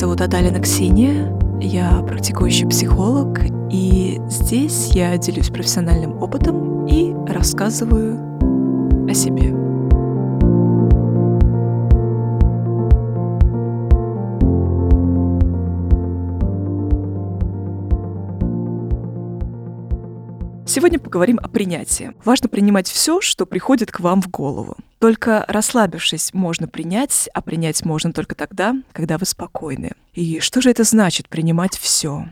зовут Адалина Ксения, я практикующий психолог, и здесь я делюсь профессиональным опытом и рассказываю о себе. Сегодня поговорим о принятии. Важно принимать все, что приходит к вам в голову. Только расслабившись, можно принять, а принять можно только тогда, когда вы спокойны. И что же это значит принимать все?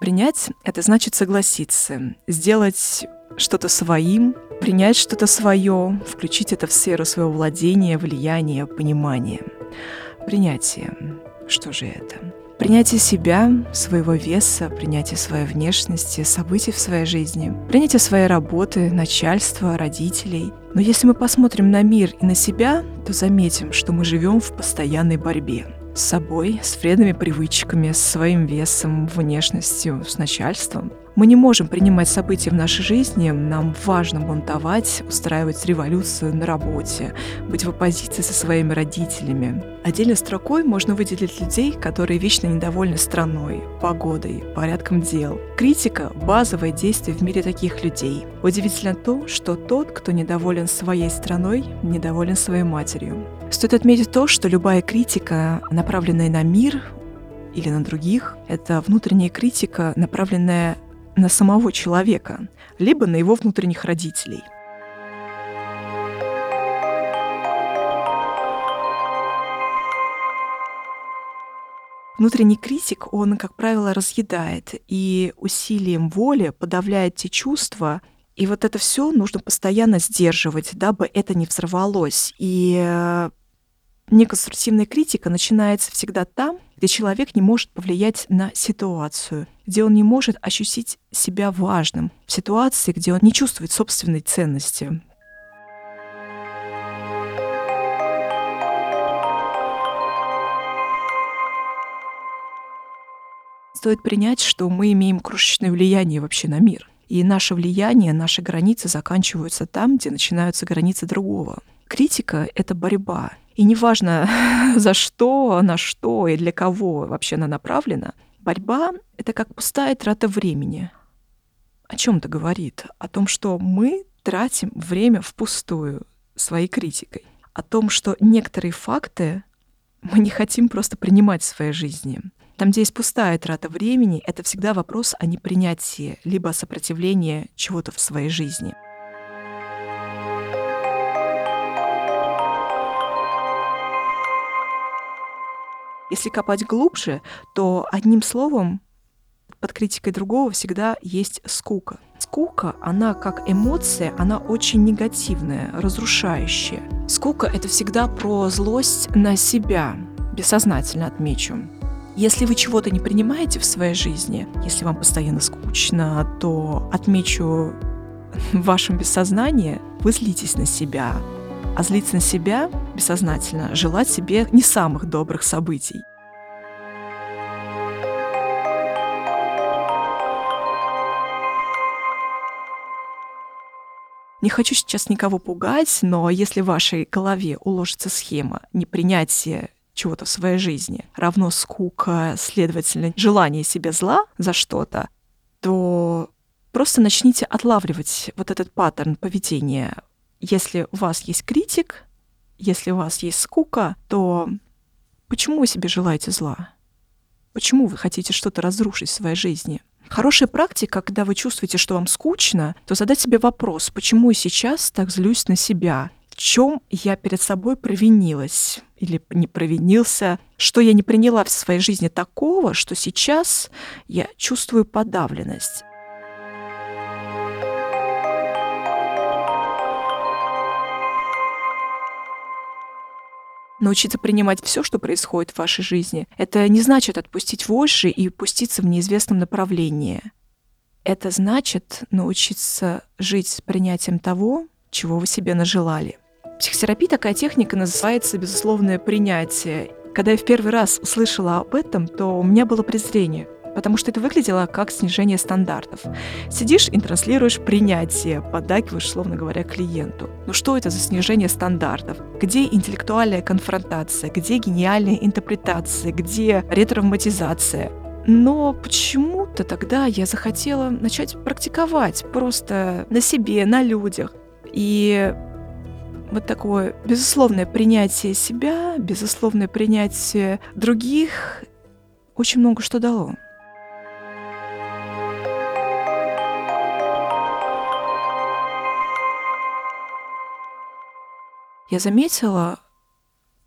Принять — это значит согласиться, сделать что-то своим, принять что-то свое, включить это в сферу своего владения, влияния, понимания. Принятие. Что же это? Принятие себя, своего веса, принятие своей внешности, событий в своей жизни, принятие своей работы, начальства, родителей. Но если мы посмотрим на мир и на себя, то заметим, что мы живем в постоянной борьбе с собой, с вредными привычками, с своим весом, внешностью, с начальством. Мы не можем принимать события в нашей жизни, нам важно бунтовать, устраивать революцию на работе, быть в оппозиции со своими родителями. Отдельной строкой можно выделить людей, которые вечно недовольны страной, погодой, порядком дел. Критика – базовое действие в мире таких людей. Удивительно то, что тот, кто недоволен своей страной, недоволен своей матерью. Стоит отметить то, что любая критика, направленная на мир или на других, это внутренняя критика, направленная на самого человека, либо на его внутренних родителей. Внутренний критик, он, как правило, разъедает и усилием воли подавляет те чувства, и вот это все нужно постоянно сдерживать, дабы это не взорвалось. И э, неконструктивная критика начинается всегда там, где человек не может повлиять на ситуацию, где он не может ощутить себя важным, в ситуации, где он не чувствует собственной ценности. Стоит принять, что мы имеем крошечное влияние вообще на мир. И наше влияние, наши границы заканчиваются там, где начинаются границы другого. Критика — это борьба, и неважно, за что, на что и для кого вообще она направлена, борьба — это как пустая трата времени. О чем это говорит? О том, что мы тратим время впустую своей критикой. О том, что некоторые факты мы не хотим просто принимать в своей жизни. Там, где есть пустая трата времени, это всегда вопрос о непринятии, либо о сопротивлении чего-то в своей жизни — Если копать глубже, то одним словом под критикой другого всегда есть скука. Скука, она как эмоция, она очень негативная, разрушающая. Скука — это всегда про злость на себя, бессознательно отмечу. Если вы чего-то не принимаете в своей жизни, если вам постоянно скучно, то отмечу в вашем бессознании, вы злитесь на себя, а злиться на себя бессознательно, желать себе не самых добрых событий. Не хочу сейчас никого пугать, но если в вашей голове уложится схема непринятия чего-то в своей жизни, равно скука, следовательно, желание себе зла за что-то, то просто начните отлавливать вот этот паттерн поведения если у вас есть критик, если у вас есть скука, то почему вы себе желаете зла? Почему вы хотите что-то разрушить в своей жизни? Хорошая практика, когда вы чувствуете, что вам скучно, то задать себе вопрос, почему я сейчас так злюсь на себя? В чем я перед собой провинилась или не провинился? Что я не приняла в своей жизни такого, что сейчас я чувствую подавленность? Научиться принимать все, что происходит в вашей жизни, это не значит отпустить вожжи и пуститься в неизвестном направлении. Это значит научиться жить с принятием того, чего вы себе нажелали. В психотерапии такая техника называется безусловное принятие. Когда я в первый раз услышала об этом, то у меня было презрение потому что это выглядело как снижение стандартов. Сидишь и транслируешь принятие, поддакиваешь, словно говоря, клиенту. Ну что это за снижение стандартов? Где интеллектуальная конфронтация? Где гениальная интерпретация? Где ретравматизация? Но почему-то тогда я захотела начать практиковать просто на себе, на людях. И вот такое безусловное принятие себя, безусловное принятие других очень много что дало. Я заметила,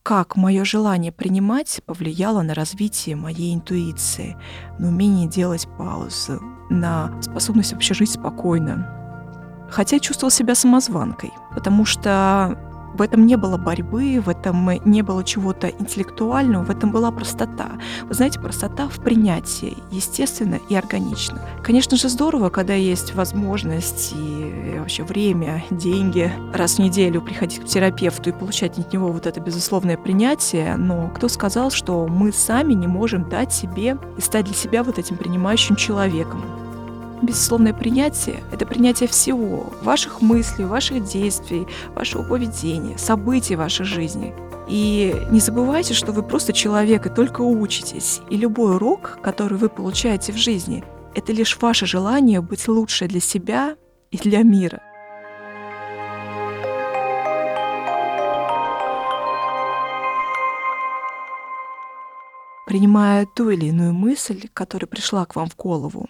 как мое желание принимать повлияло на развитие моей интуиции, на умение делать паузы, на способность вообще жить спокойно. Хотя я чувствовала себя самозванкой, потому что в этом не было борьбы, в этом не было чего-то интеллектуального, в этом была простота. Вы знаете, простота в принятии, естественно и органично. Конечно же, здорово, когда есть возможность и вообще время, деньги раз в неделю приходить к терапевту и получать от него вот это безусловное принятие, но кто сказал, что мы сами не можем дать себе и стать для себя вот этим принимающим человеком? Безусловное принятие — это принятие всего, ваших мыслей, ваших действий, вашего поведения, событий вашей жизни. И не забывайте, что вы просто человек и только учитесь. И любой урок, который вы получаете в жизни, это лишь ваше желание быть лучше для себя и для мира. Принимая ту или иную мысль, которая пришла к вам в голову,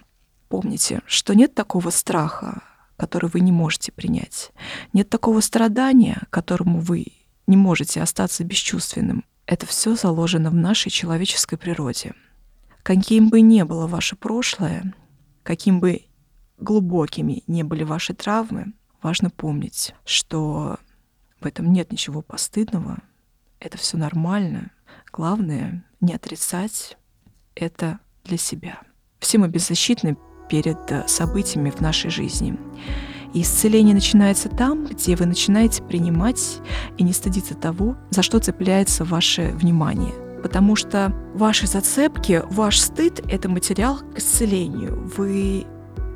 Помните, что нет такого страха, который вы не можете принять. Нет такого страдания, которому вы не можете остаться бесчувственным. Это все заложено в нашей человеческой природе. Каким бы ни было ваше прошлое, каким бы глубокими не были ваши травмы, важно помнить, что в этом нет ничего постыдного, это все нормально. Главное не отрицать это для себя. Все мы беззащитны перед э, событиями в нашей жизни. И исцеление начинается там, где вы начинаете принимать и не стыдиться того, за что цепляется ваше внимание. Потому что ваши зацепки, ваш стыд — это материал к исцелению. Вы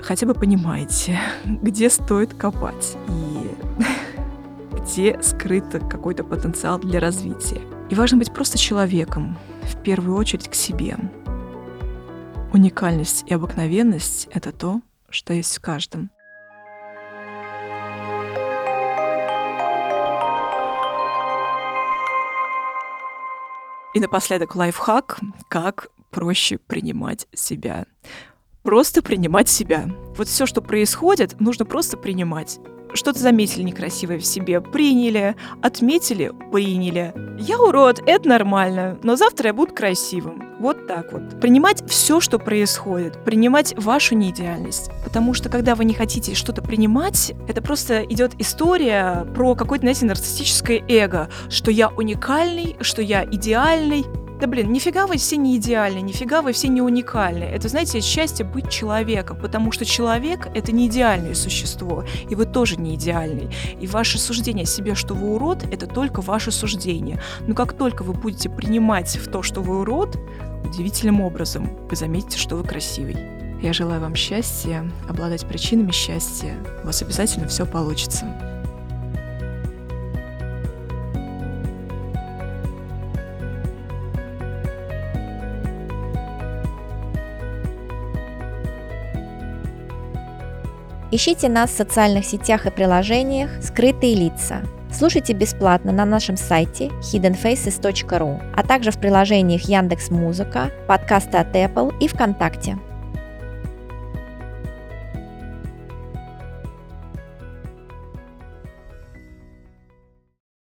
хотя бы понимаете, где стоит копать и где скрыт какой-то потенциал для развития. И важно быть просто человеком, в первую очередь к себе, Уникальность и обыкновенность — это то, что есть в каждом. И напоследок лайфхак, как проще принимать себя. Просто принимать себя. Вот все, что происходит, нужно просто принимать. Что-то заметили некрасивое в себе, приняли, отметили, приняли. Я урод, это нормально, но завтра я буду красивым. Вот так вот. Принимать все, что происходит, принимать вашу неидеальность. Потому что когда вы не хотите что-то принимать, это просто идет история про какое-то, знаете, нарциссическое эго, что я уникальный, что я идеальный, да блин, нифига вы все не идеальны, нифига вы все не уникальны. Это, знаете, счастье быть человеком, потому что человек — это не идеальное существо, и вы тоже не идеальный. И ваше суждение о себе, что вы урод, это только ваше суждение. Но как только вы будете принимать в то, что вы урод, удивительным образом вы заметите, что вы красивый. Я желаю вам счастья, обладать причинами счастья. У вас обязательно все получится. Ищите нас в социальных сетях и приложениях «Скрытые лица». Слушайте бесплатно на нашем сайте hiddenfaces.ru, а также в приложениях Яндекс Музыка, подкасты от Apple и ВКонтакте.